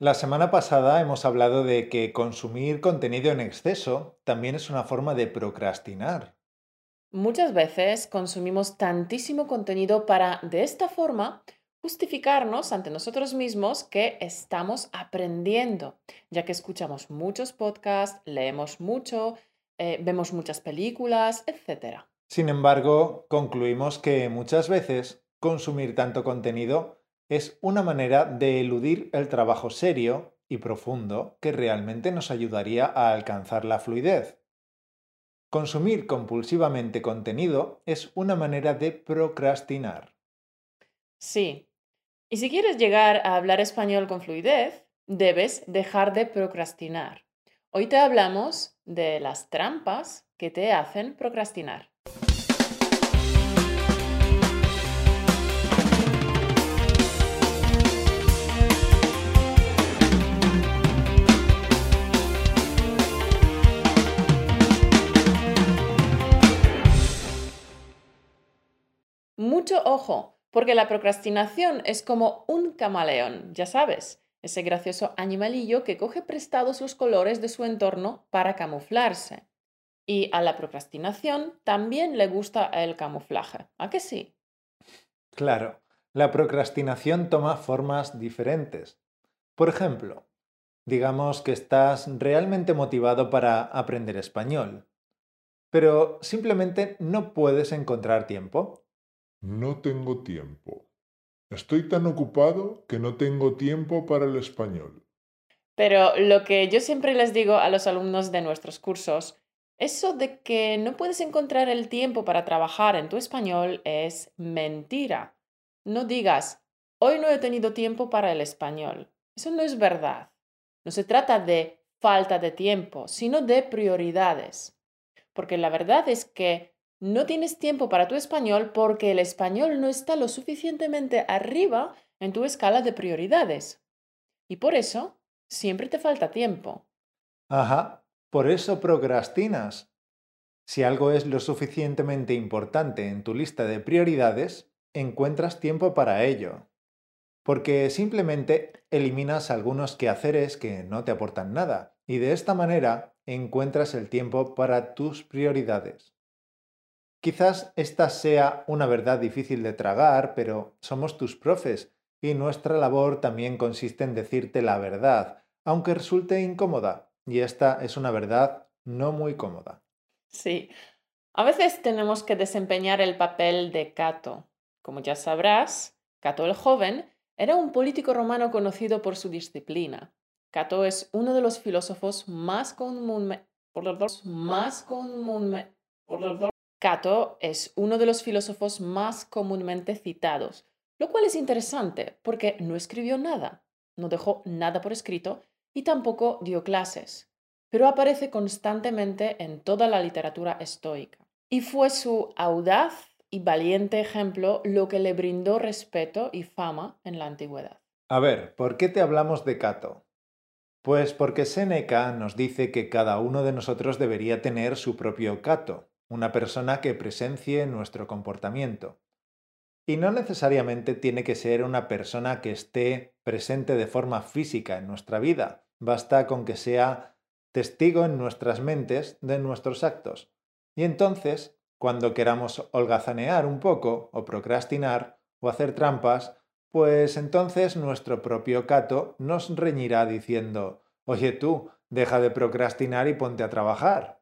La semana pasada hemos hablado de que consumir contenido en exceso también es una forma de procrastinar. Muchas veces consumimos tantísimo contenido para, de esta forma, justificarnos ante nosotros mismos que estamos aprendiendo, ya que escuchamos muchos podcasts, leemos mucho, eh, vemos muchas películas, etc. Sin embargo, concluimos que muchas veces consumir tanto contenido es una manera de eludir el trabajo serio y profundo que realmente nos ayudaría a alcanzar la fluidez. Consumir compulsivamente contenido es una manera de procrastinar. Sí. Y si quieres llegar a hablar español con fluidez, debes dejar de procrastinar. Hoy te hablamos de las trampas que te hacen procrastinar. Ojo, porque la procrastinación es como un camaleón, ya sabes, ese gracioso animalillo que coge prestados los colores de su entorno para camuflarse. Y a la procrastinación también le gusta el camuflaje, ¿a que sí? Claro, la procrastinación toma formas diferentes. Por ejemplo, digamos que estás realmente motivado para aprender español, pero simplemente no puedes encontrar tiempo. No tengo tiempo. Estoy tan ocupado que no tengo tiempo para el español. Pero lo que yo siempre les digo a los alumnos de nuestros cursos, eso de que no puedes encontrar el tiempo para trabajar en tu español es mentira. No digas, hoy no he tenido tiempo para el español. Eso no es verdad. No se trata de falta de tiempo, sino de prioridades. Porque la verdad es que no tienes tiempo para tu español porque el español no está lo suficientemente arriba en tu escala de prioridades. Y por eso siempre te falta tiempo. Ajá, por eso procrastinas. Si algo es lo suficientemente importante en tu lista de prioridades, encuentras tiempo para ello. Porque simplemente eliminas algunos quehaceres que no te aportan nada y de esta manera encuentras el tiempo para tus prioridades. Quizás esta sea una verdad difícil de tragar, pero somos tus profes y nuestra labor también consiste en decirte la verdad, aunque resulte incómoda, y esta es una verdad no muy cómoda. Sí, a veces tenemos que desempeñar el papel de Cato. Como ya sabrás, Cato el joven era un político romano conocido por su disciplina. Cato es uno de los filósofos más comúnmente más comúnmente Cato es uno de los filósofos más comúnmente citados, lo cual es interesante porque no escribió nada, no dejó nada por escrito y tampoco dio clases, pero aparece constantemente en toda la literatura estoica. Y fue su audaz y valiente ejemplo lo que le brindó respeto y fama en la antigüedad. A ver, ¿por qué te hablamos de Cato? Pues porque Séneca nos dice que cada uno de nosotros debería tener su propio Cato, una persona que presencie nuestro comportamiento. Y no necesariamente tiene que ser una persona que esté presente de forma física en nuestra vida, basta con que sea testigo en nuestras mentes de nuestros actos. Y entonces, cuando queramos holgazanear un poco, o procrastinar, o hacer trampas, pues entonces nuestro propio Cato nos reñirá diciendo, oye tú, deja de procrastinar y ponte a trabajar.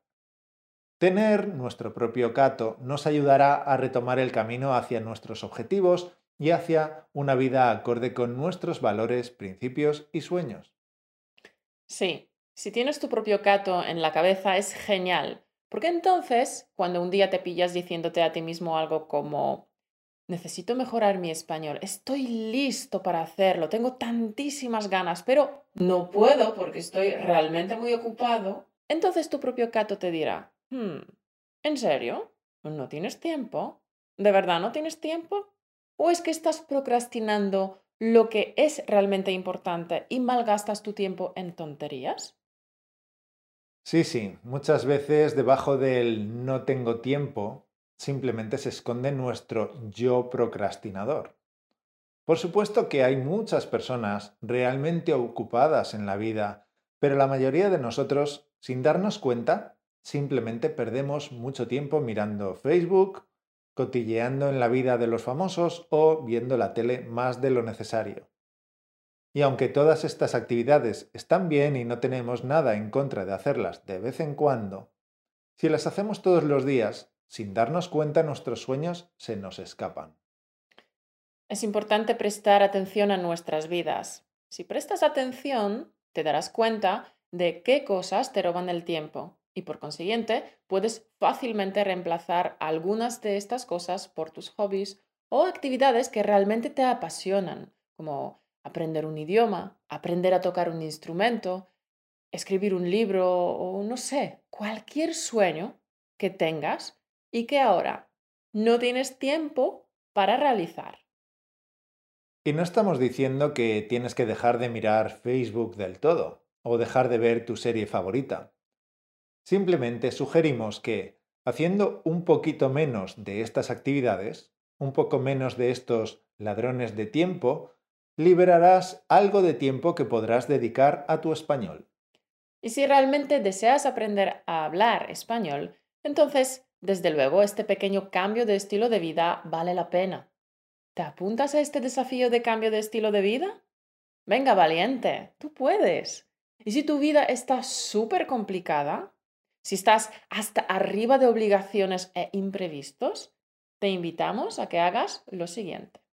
Tener nuestro propio Cato nos ayudará a retomar el camino hacia nuestros objetivos y hacia una vida acorde con nuestros valores, principios y sueños. Sí, si tienes tu propio Cato en la cabeza es genial, porque entonces, cuando un día te pillas diciéndote a ti mismo algo como necesito mejorar mi español, estoy listo para hacerlo, tengo tantísimas ganas, pero no puedo porque estoy realmente muy ocupado, entonces tu propio Cato te dirá, Hmm, ¿En serio? ¿No tienes tiempo? ¿De verdad no tienes tiempo? ¿O es que estás procrastinando lo que es realmente importante y malgastas tu tiempo en tonterías? Sí, sí, muchas veces debajo del no tengo tiempo simplemente se esconde nuestro yo procrastinador. Por supuesto que hay muchas personas realmente ocupadas en la vida, pero la mayoría de nosotros, sin darnos cuenta, simplemente perdemos mucho tiempo mirando Facebook, cotilleando en la vida de los famosos o viendo la tele más de lo necesario. Y aunque todas estas actividades están bien y no tenemos nada en contra de hacerlas de vez en cuando, si las hacemos todos los días, sin darnos cuenta nuestros sueños se nos escapan. Es importante prestar atención a nuestras vidas. Si prestas atención, te darás cuenta de qué cosas te roban el tiempo y por consiguiente puedes fácilmente reemplazar algunas de estas cosas por tus hobbies o actividades que realmente te apasionan, como aprender un idioma, aprender a tocar un instrumento, escribir un libro o no sé, cualquier sueño que tengas y que ahora no tienes tiempo para realizar. Y no estamos diciendo que tienes que dejar de mirar Facebook del todo o dejar de ver tu serie favorita. Simplemente sugerimos que, haciendo un poquito menos de estas actividades, un poco menos de estos ladrones de tiempo, liberarás algo de tiempo que podrás dedicar a tu español. Y si realmente deseas aprender a hablar español, entonces, desde luego, este pequeño cambio de estilo de vida vale la pena. ¿Te apuntas a este desafío de cambio de estilo de vida? Venga, valiente, tú puedes. Y si tu vida está súper complicada, si estás hasta arriba de obligaciones e imprevistos, te invitamos a que hagas lo siguiente.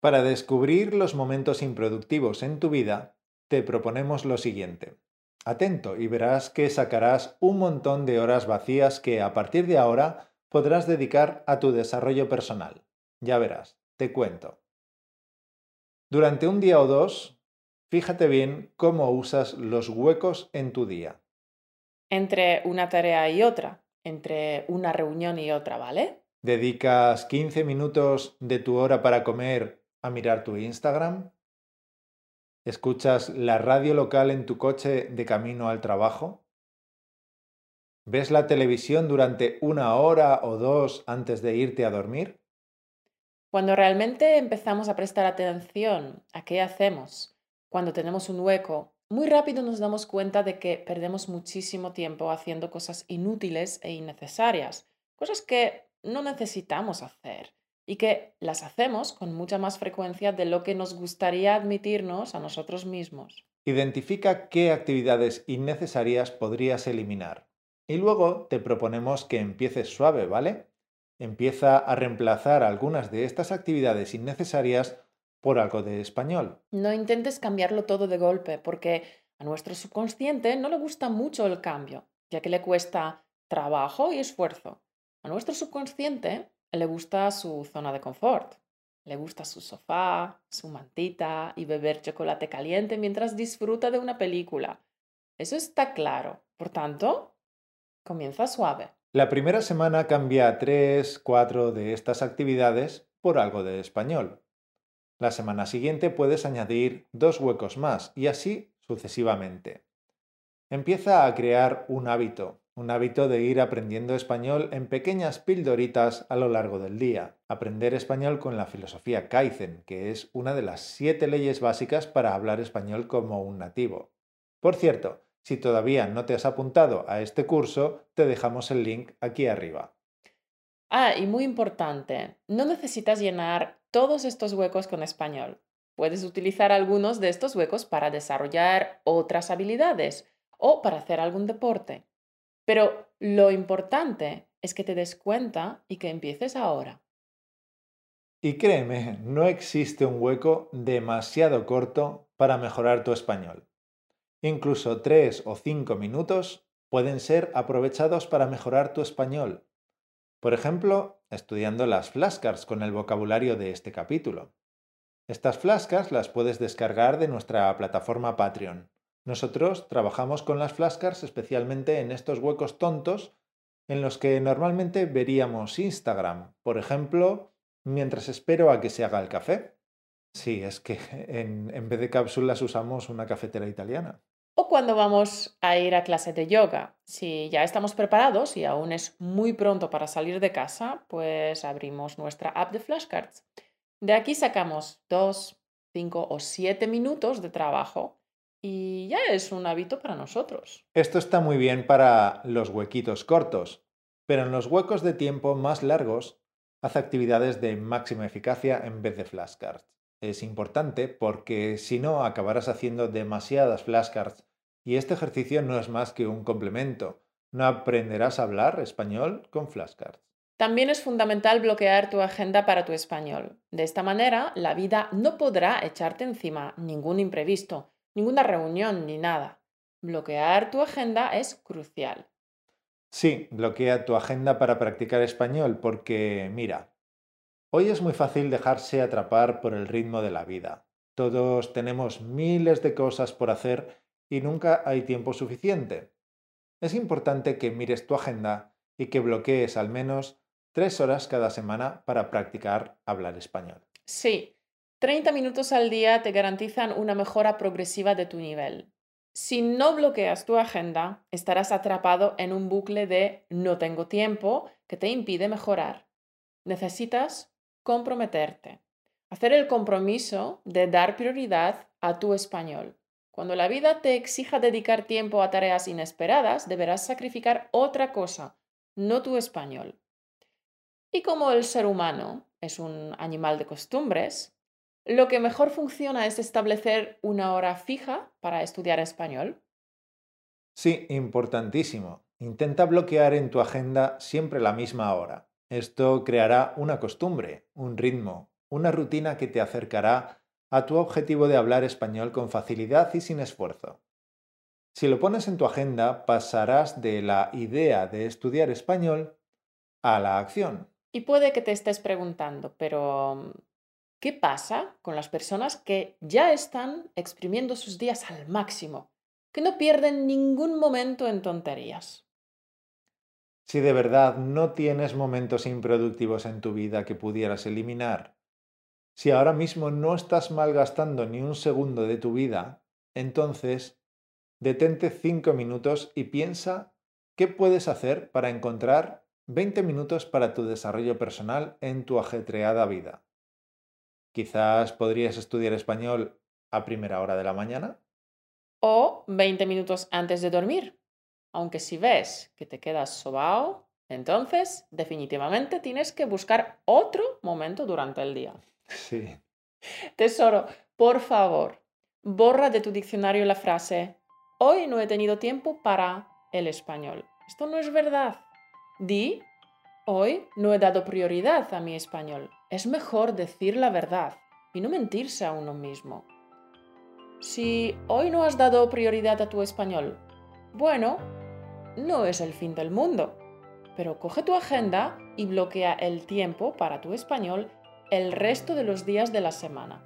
Para descubrir los momentos improductivos en tu vida, te proponemos lo siguiente. Atento y verás que sacarás un montón de horas vacías que a partir de ahora podrás dedicar a tu desarrollo personal. Ya verás, te cuento. Durante un día o dos, Fíjate bien cómo usas los huecos en tu día. Entre una tarea y otra, entre una reunión y otra, ¿vale? ¿Dedicas 15 minutos de tu hora para comer a mirar tu Instagram? ¿Escuchas la radio local en tu coche de camino al trabajo? ¿Ves la televisión durante una hora o dos antes de irte a dormir? Cuando realmente empezamos a prestar atención a qué hacemos, cuando tenemos un hueco, muy rápido nos damos cuenta de que perdemos muchísimo tiempo haciendo cosas inútiles e innecesarias, cosas que no necesitamos hacer y que las hacemos con mucha más frecuencia de lo que nos gustaría admitirnos a nosotros mismos. Identifica qué actividades innecesarias podrías eliminar. Y luego te proponemos que empieces suave, ¿vale? Empieza a reemplazar algunas de estas actividades innecesarias por algo de español. No intentes cambiarlo todo de golpe, porque a nuestro subconsciente no le gusta mucho el cambio, ya que le cuesta trabajo y esfuerzo. A nuestro subconsciente le gusta su zona de confort. Le gusta su sofá, su mantita y beber chocolate caliente mientras disfruta de una película. Eso está claro. Por tanto, comienza suave. La primera semana cambia tres, cuatro de estas actividades por algo de español. La semana siguiente puedes añadir dos huecos más y así sucesivamente. Empieza a crear un hábito, un hábito de ir aprendiendo español en pequeñas pildoritas a lo largo del día. Aprender español con la filosofía Kaizen, que es una de las siete leyes básicas para hablar español como un nativo. Por cierto, si todavía no te has apuntado a este curso, te dejamos el link aquí arriba. Ah, y muy importante, no necesitas llenar todos estos huecos con español. Puedes utilizar algunos de estos huecos para desarrollar otras habilidades o para hacer algún deporte. Pero lo importante es que te des cuenta y que empieces ahora. Y créeme, no existe un hueco demasiado corto para mejorar tu español. Incluso tres o cinco minutos pueden ser aprovechados para mejorar tu español por ejemplo, estudiando las flashcards con el vocabulario de este capítulo. Estas flashcards las puedes descargar de nuestra plataforma Patreon. Nosotros trabajamos con las flashcards especialmente en estos huecos tontos en los que normalmente veríamos Instagram, por ejemplo, mientras espero a que se haga el café. Sí, es que en, en vez de cápsulas usamos una cafetera italiana. O cuando vamos a ir a clase de yoga. Si ya estamos preparados y aún es muy pronto para salir de casa, pues abrimos nuestra app de flashcards. De aquí sacamos dos, cinco o siete minutos de trabajo y ya es un hábito para nosotros. Esto está muy bien para los huequitos cortos, pero en los huecos de tiempo más largos, haz actividades de máxima eficacia en vez de flashcards es importante porque si no acabarás haciendo demasiadas flashcards y este ejercicio no es más que un complemento. No aprenderás a hablar español con flashcards. También es fundamental bloquear tu agenda para tu español. De esta manera, la vida no podrá echarte encima ningún imprevisto, ninguna reunión ni nada. Bloquear tu agenda es crucial. Sí, bloquea tu agenda para practicar español porque, mira, Hoy es muy fácil dejarse atrapar por el ritmo de la vida. Todos tenemos miles de cosas por hacer y nunca hay tiempo suficiente. Es importante que mires tu agenda y que bloquees al menos tres horas cada semana para practicar hablar español. Sí, 30 minutos al día te garantizan una mejora progresiva de tu nivel. Si no bloqueas tu agenda, estarás atrapado en un bucle de no tengo tiempo que te impide mejorar. Necesitas comprometerte. Hacer el compromiso de dar prioridad a tu español. Cuando la vida te exija dedicar tiempo a tareas inesperadas, deberás sacrificar otra cosa, no tu español. Y como el ser humano es un animal de costumbres, lo que mejor funciona es establecer una hora fija para estudiar español. Sí, importantísimo. Intenta bloquear en tu agenda siempre la misma hora. Esto creará una costumbre, un ritmo, una rutina que te acercará a tu objetivo de hablar español con facilidad y sin esfuerzo. Si lo pones en tu agenda, pasarás de la idea de estudiar español a la acción. Y puede que te estés preguntando, pero ¿qué pasa con las personas que ya están exprimiendo sus días al máximo, que no pierden ningún momento en tonterías? Si de verdad no tienes momentos improductivos en tu vida que pudieras eliminar, si ahora mismo no estás malgastando ni un segundo de tu vida, entonces detente cinco minutos y piensa qué puedes hacer para encontrar 20 minutos para tu desarrollo personal en tu ajetreada vida. Quizás podrías estudiar español a primera hora de la mañana. O 20 minutos antes de dormir. Aunque si ves que te quedas sobao, entonces definitivamente tienes que buscar otro momento durante el día. Sí. Tesoro, por favor, borra de tu diccionario la frase hoy no he tenido tiempo para el español. Esto no es verdad. Di hoy no he dado prioridad a mi español. Es mejor decir la verdad y no mentirse a uno mismo. Si hoy no has dado prioridad a tu español, bueno, no es el fin del mundo. Pero coge tu agenda y bloquea el tiempo para tu español el resto de los días de la semana.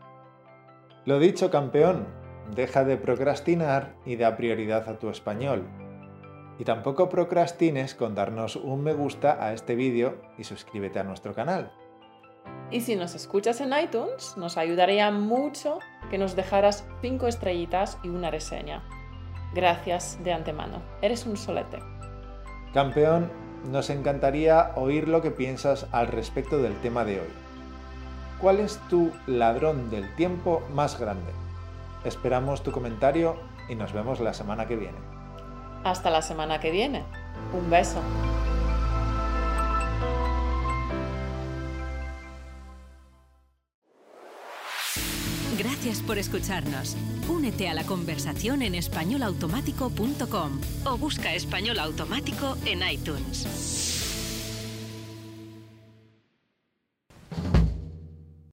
Lo dicho, campeón, deja de procrastinar y da prioridad a tu español. Y tampoco procrastines con darnos un me gusta a este vídeo y suscríbete a nuestro canal. Y si nos escuchas en iTunes, nos ayudaría mucho que nos dejaras 5 estrellitas y una reseña. Gracias de antemano. Eres un solete. Campeón, nos encantaría oír lo que piensas al respecto del tema de hoy. ¿Cuál es tu ladrón del tiempo más grande? Esperamos tu comentario y nos vemos la semana que viene. Hasta la semana que viene. Un beso. Gracias por escucharnos. Únete a la conversación en españolautomático.com o busca español automático en iTunes.